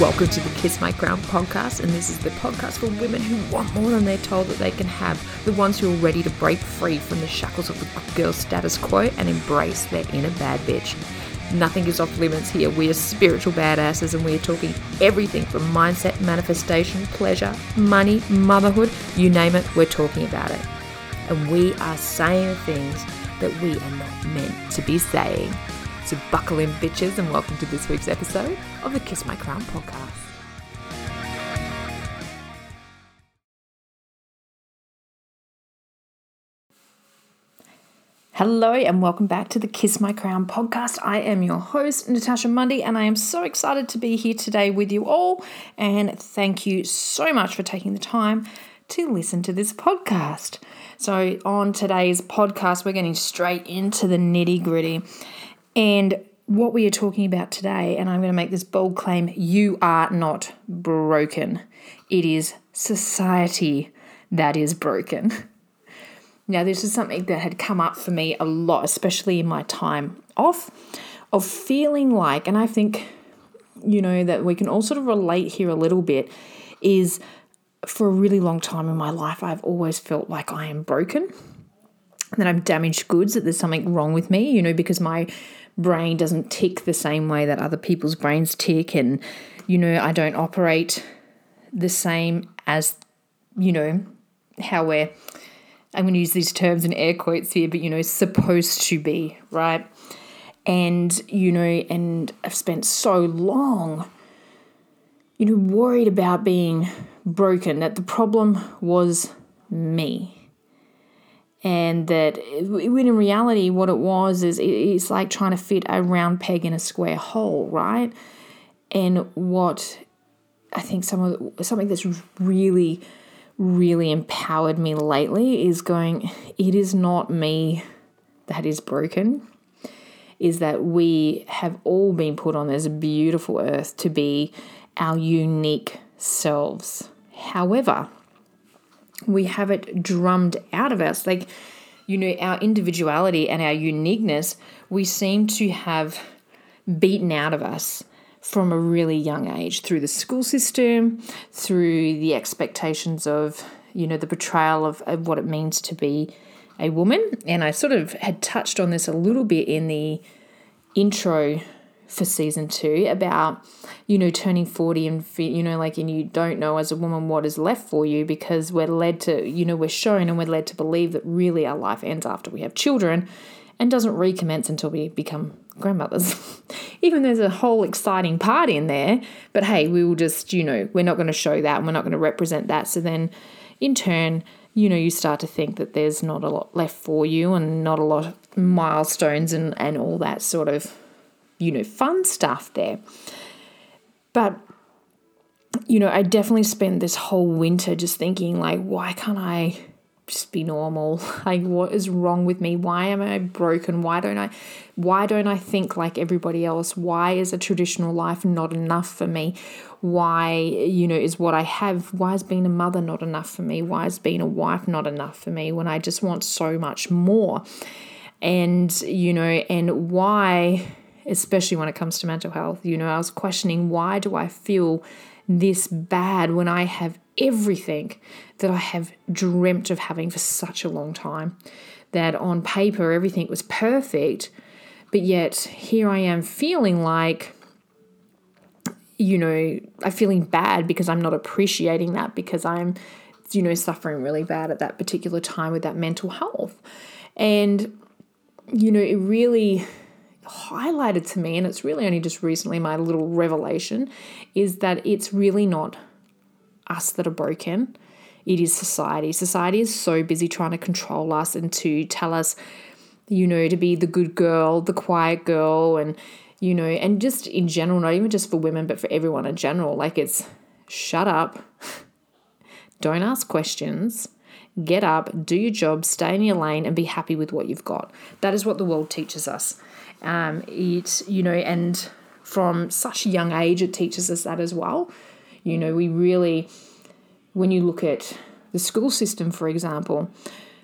Welcome to the Kiss My Crown podcast, and this is the podcast for women who want more than they're told that they can have, the ones who are ready to break free from the shackles of the girl status quo and embrace their inner bad bitch. Nothing is off limits here. We are spiritual badasses, and we are talking everything from mindset, manifestation, pleasure, money, motherhood you name it, we're talking about it. And we are saying things that we are not meant to be saying. So buckle in, bitches, and welcome to this week's episode of the Kiss My Crown podcast. Hello, and welcome back to the Kiss My Crown podcast. I am your host, Natasha Mundy, and I am so excited to be here today with you all. And thank you so much for taking the time to listen to this podcast. So, on today's podcast, we're getting straight into the nitty gritty. And what we are talking about today, and I'm going to make this bold claim you are not broken. It is society that is broken. Now, this is something that had come up for me a lot, especially in my time off, of feeling like, and I think, you know, that we can all sort of relate here a little bit, is for a really long time in my life, I've always felt like I am broken, that I'm damaged goods, that there's something wrong with me, you know, because my brain doesn't tick the same way that other people's brains tick. And, you know, I don't operate the same as, you know, how we're, I'm going to use these terms in air quotes here, but, you know, supposed to be, right? And, you know, and I've spent so long, you know, worried about being broken that the problem was me and that when in reality what it was is it's like trying to fit a round peg in a square hole right? And what i think some of something that's really really empowered me lately is going it is not me that is broken is that we have all been put on this beautiful earth to be our unique selves. However we have it drummed out of us. Like, you know, our individuality and our uniqueness, we seem to have beaten out of us from a really young age through the school system, through the expectations of, you know, the portrayal of, of what it means to be a woman. And I sort of had touched on this a little bit in the intro for season two about you know turning 40 and you know like and you don't know as a woman what is left for you because we're led to you know we're shown and we're led to believe that really our life ends after we have children and doesn't recommence until we become grandmothers. Even there's a whole exciting part in there but hey we will just you know we're not going to show that and we're not going to represent that. So then in turn you know you start to think that there's not a lot left for you and not a lot of milestones and and all that sort of you know, fun stuff there. But, you know, I definitely spent this whole winter just thinking, like, why can't I just be normal? Like, what is wrong with me? Why am I broken? Why don't I, why don't I think like everybody else? Why is a traditional life not enough for me? Why, you know, is what I have, why is being a mother not enough for me? Why is being a wife not enough for me when I just want so much more? And, you know, and why especially when it comes to mental health. You know, I was questioning why do I feel this bad when I have everything that I have dreamt of having for such a long time? That on paper everything was perfect, but yet here I am feeling like you know, I'm feeling bad because I'm not appreciating that because I'm, you know, suffering really bad at that particular time with that mental health. And, you know, it really highlighted to me, and it's really only just recently my little revelation, is that it's really not us that are broken. It is society. Society is so busy trying to control us and to tell us, you know, to be the good girl, the quiet girl, and, you know, and just in general, not even just for women, but for everyone in general. Like it's shut up, don't ask questions, get up, do your job, stay in your lane, and be happy with what you've got. That is what the world teaches us. Um, it, you know, and from such a young age, it teaches us that as well. You know, we really, when you look at the school system, for example,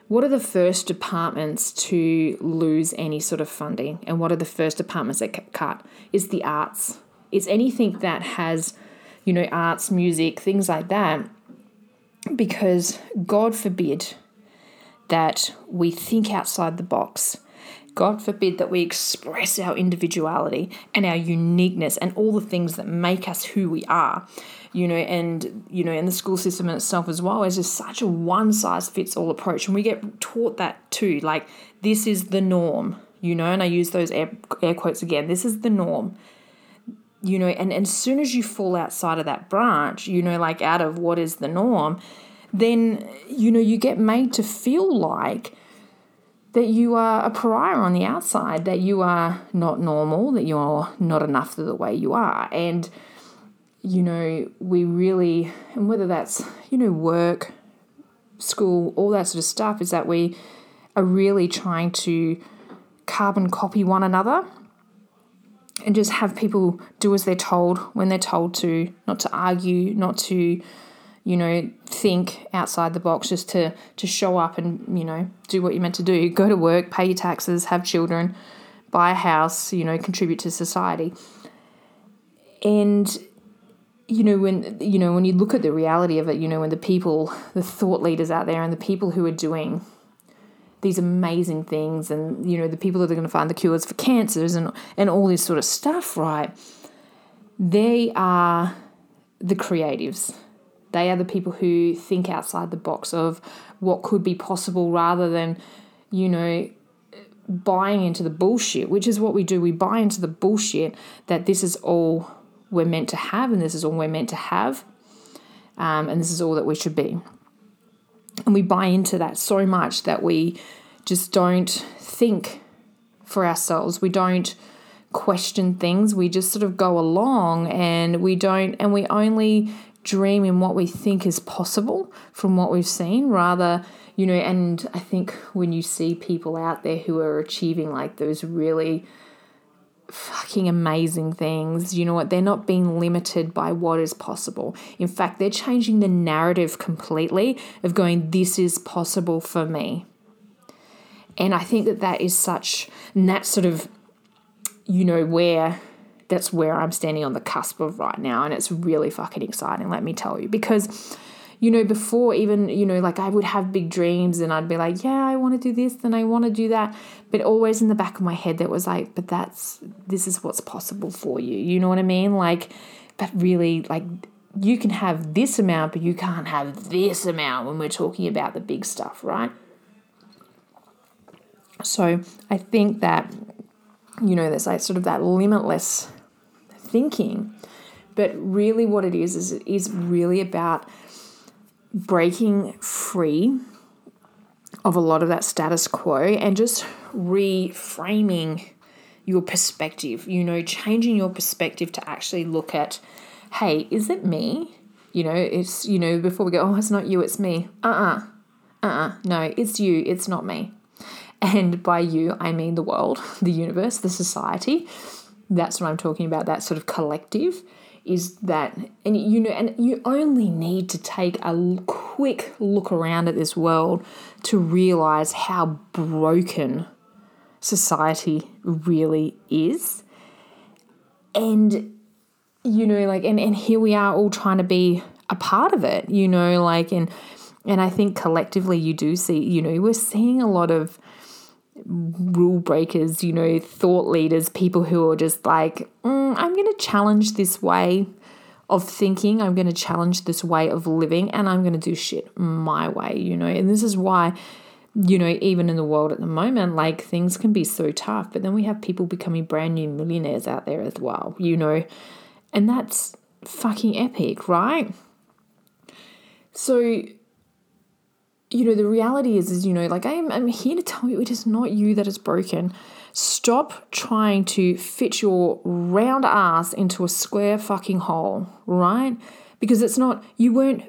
what are the first departments to lose any sort of funding? And what are the first departments that get cut? Is the arts. It's anything that has you know, arts, music, things like that. Because God forbid that we think outside the box. God forbid that we express our individuality and our uniqueness and all the things that make us who we are. You know, and you know, and the school system in itself as well is just such a one size fits all approach. And we get taught that too. Like, this is the norm, you know, and I use those air, air quotes again. This is the norm you know, and, and as soon as you fall outside of that branch, you know, like out of what is the norm, then, you know, you get made to feel like that you are a pariah on the outside, that you are not normal, that you're not enough the way you are. And, you know, we really, and whether that's, you know, work, school, all that sort of stuff, is that we are really trying to carbon copy one another and just have people do as they're told when they're told to, not to argue, not to, you know, think outside the box, just to to show up and you know do what you're meant to do. Go to work, pay your taxes, have children, buy a house, you know, contribute to society. And you know when you know when you look at the reality of it, you know when the people, the thought leaders out there, and the people who are doing these amazing things and you know the people that are going to find the cures for cancers and and all this sort of stuff right they are the creatives they are the people who think outside the box of what could be possible rather than you know buying into the bullshit which is what we do we buy into the bullshit that this is all we're meant to have and this is all we're meant to have um, and this is all that we should be and we buy into that so much that we just don't think for ourselves. We don't question things. We just sort of go along and we don't, and we only dream in what we think is possible from what we've seen rather you know and i think when you see people out there who are achieving like those really fucking amazing things. You know what? They're not being limited by what is possible. In fact, they're changing the narrative completely of going, this is possible for me. And I think that that is such, and that's sort of, you know, where that's where I'm standing on the cusp of right now. And it's really fucking exciting, let me tell you, because you know, before even, you know, like I would have big dreams and I'd be like, yeah, I want to do this and I want to do that. But always in the back of my head, that was like, but that's, this is what's possible for you. You know what I mean? Like, but really, like, you can have this amount, but you can't have this amount when we're talking about the big stuff, right? So I think that, you know, there's like sort of that limitless thinking. But really, what it is, is it is really about breaking free of a lot of that status quo and just reframing your perspective, you know, changing your perspective to actually look at, hey, is it me? You know, it's, you know, before we go, oh, it's not you, it's me. Uh uh-uh. uh. Uh-uh. No, it's you, it's not me. And by you, I mean the world, the universe, the society. That's what I'm talking about, that sort of collective is that and you know and you only need to take a quick look around at this world to realize how broken society really is. And you know like and, and here we are all trying to be a part of it you know like and and i think collectively you do see you know we're seeing a lot of rule breakers, you know, thought leaders, people who are just like, mm, I'm going to challenge this way of thinking, I'm going to challenge this way of living, and I'm going to do shit my way, you know. And this is why, you know, even in the world at the moment, like things can be so tough, but then we have people becoming brand new millionaires out there as well, you know, and that's fucking epic, right? So, you know, the reality is, is, you know, like I'm, I'm here to tell you it is not you that is broken. Stop trying to fit your round ass into a square fucking hole, right? Because it's not, you weren't,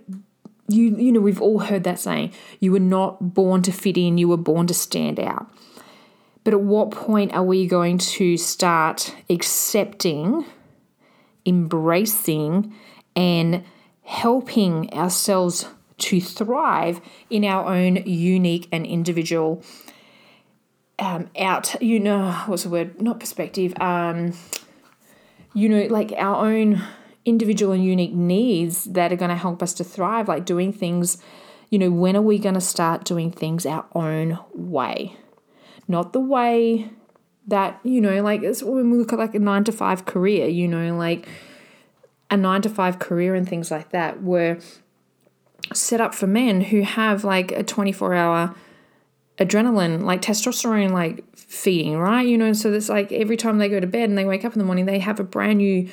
you, you know, we've all heard that saying, you were not born to fit in, you were born to stand out. But at what point are we going to start accepting, embracing, and helping ourselves to thrive in our own unique and individual um, out, you know, what's the word? Not perspective. Um, you know, like our own individual and unique needs that are going to help us to thrive, like doing things, you know, when are we going to start doing things our own way? Not the way that, you know, like it's when we look at like a nine to five career, you know, like a nine to five career and things like that were set up for men who have like a 24 hour adrenaline, like testosterone, like feeding, right? You know, so it's like every time they go to bed and they wake up in the morning, they have a brand new,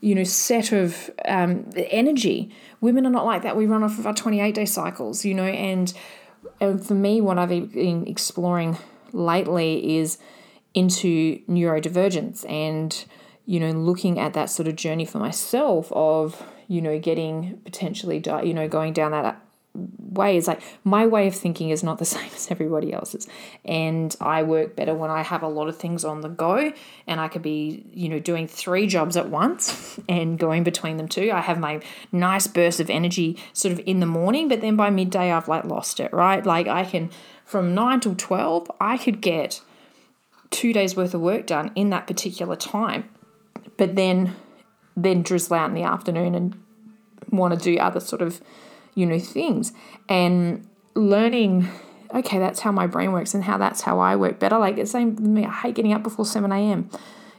you know, set of um, energy. Women are not like that. We run off of our 28 day cycles, you know, and, and for me, what I've been exploring lately is into neurodivergence and, you know, looking at that sort of journey for myself of, you know, getting potentially, you know, going down that uh, way is like my way of thinking is not the same as everybody else's. And i work better when i have a lot of things on the go and i could be you know doing three jobs at once and going between them too. I have my nice burst of energy sort of in the morning but then by midday i've like lost it right? Like i can from 9 till 12 i could get two days worth of work done in that particular time but then then drizzle out in the afternoon and want to do other sort of you know, things. And learning, okay, that's how my brain works and how that's how I work better. Like, the same with me, I hate getting up before 7 a.m.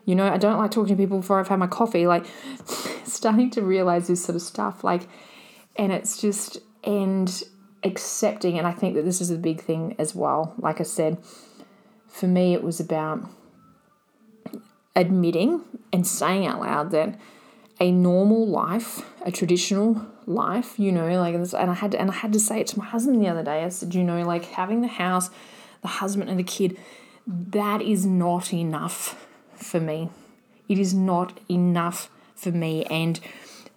You know, I don't like talking to people before I've had my coffee. Like, starting to realize this sort of stuff. Like, and it's just, and accepting. And I think that this is a big thing as well. Like I said, for me, it was about admitting and saying out loud that a normal life, a traditional life, you know, like and I had to, and I had to say it to my husband the other day. I said, you know, like having the house, the husband and the kid, that is not enough for me. It is not enough for me and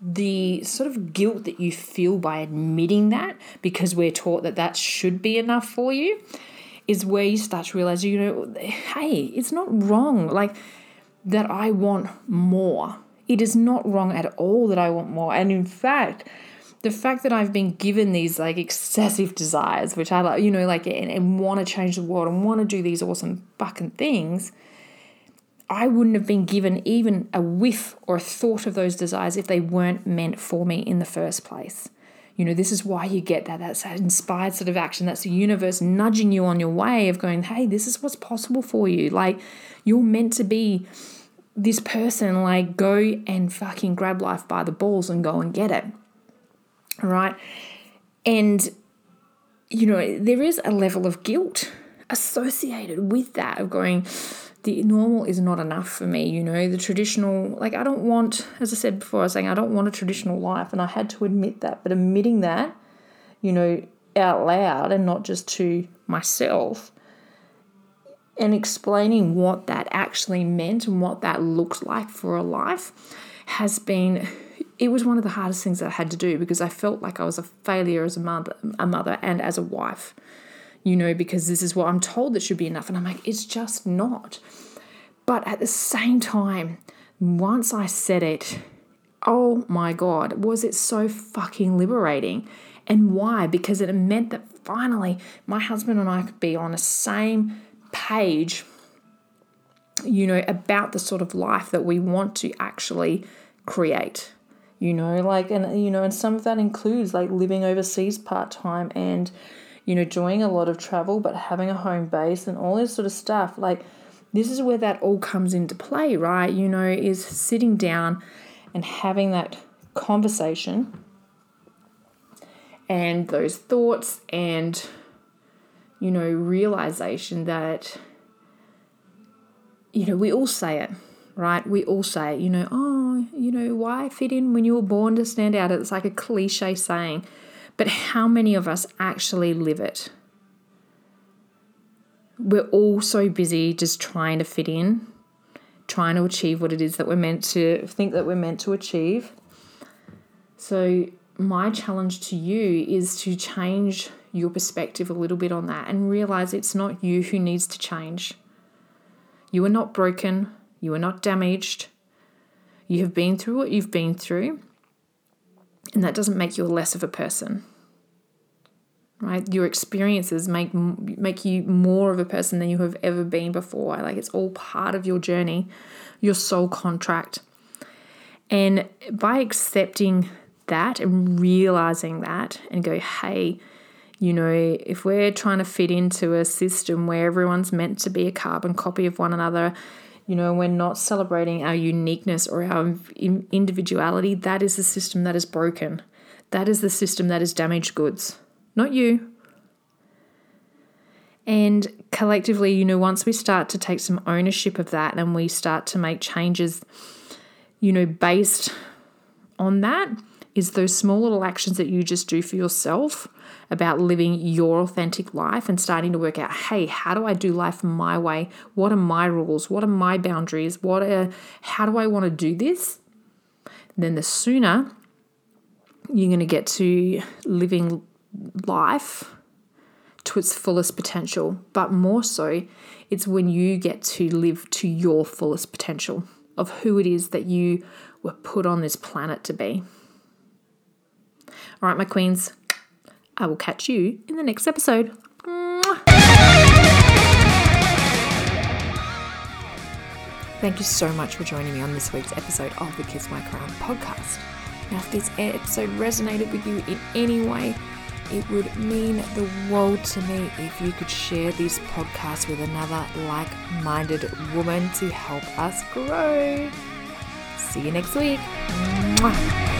the sort of guilt that you feel by admitting that because we're taught that that should be enough for you is where you start to realize you know hey it's not wrong like that I want more it is not wrong at all that I want more. And in fact, the fact that I've been given these like excessive desires, which I like, you know, like, and, and want to change the world and want to do these awesome fucking things, I wouldn't have been given even a whiff or a thought of those desires if they weren't meant for me in the first place. You know, this is why you get that. That's that inspired sort of action. That's the universe nudging you on your way of going, hey, this is what's possible for you. Like, you're meant to be this person like go and fucking grab life by the balls and go and get it. Right? And you know, there is a level of guilt associated with that of going the normal is not enough for me, you know, the traditional like I don't want as I said before I was saying I don't want a traditional life and I had to admit that, but admitting that, you know, out loud and not just to myself and explaining what that actually meant and what that looked like for a life has been it was one of the hardest things that I had to do because I felt like I was a failure as a mother a mother and as a wife you know because this is what I'm told that should be enough. And I'm like it's just not. But at the same time once I said it oh my god was it so fucking liberating? And why? Because it meant that finally my husband and I could be on the same page, you know, about the sort of life that we want to actually create. You know, like, and, you know, and some of that includes like living overseas part time and, you know, doing a lot of travel, but having a home base and all this sort of stuff. Like, this is where that all comes into play, right? You know, is sitting down and having that conversation and those thoughts and you know, realization that, you know, we all say it, right? We all say you know, oh, you know, why fit in when you were born to stand out? It's like a cliche saying. But how many of us actually live it? We're all so busy just trying to fit in, trying to achieve what it is that we're meant to think that we're meant to achieve. So, my challenge to you is to change your perspective a little bit on that and realize it's not you who needs to change. You are not broken, you are not damaged. You have been through what you've been through, and that doesn't make you less of a person. Right? Your experiences make make you more of a person than you have ever been before. Like it's all part of your journey, your soul contract. And by accepting that and realizing that and go, hey, you know, if we're trying to fit into a system where everyone's meant to be a carbon copy of one another, you know, we're not celebrating our uniqueness or our individuality, that is the system that is broken. That is the system that is damaged goods, not you. And collectively, you know, once we start to take some ownership of that and we start to make changes, you know, based on that, is those small little actions that you just do for yourself about living your authentic life and starting to work out hey how do i do life my way? What are my rules? What are my boundaries? What are how do i want to do this? Then the sooner you're going to get to living life to its fullest potential but more so it's when you get to live to your fullest potential of who it is that you were put on this planet to be all right, my queens, I will catch you in the next episode. Thank you so much for joining me on this week's episode of the Kiss My Crown podcast. Now, if this episode resonated with you in any way, it would mean the world to me if you could share this podcast with another like minded woman to help us grow. See you next week. Mwah.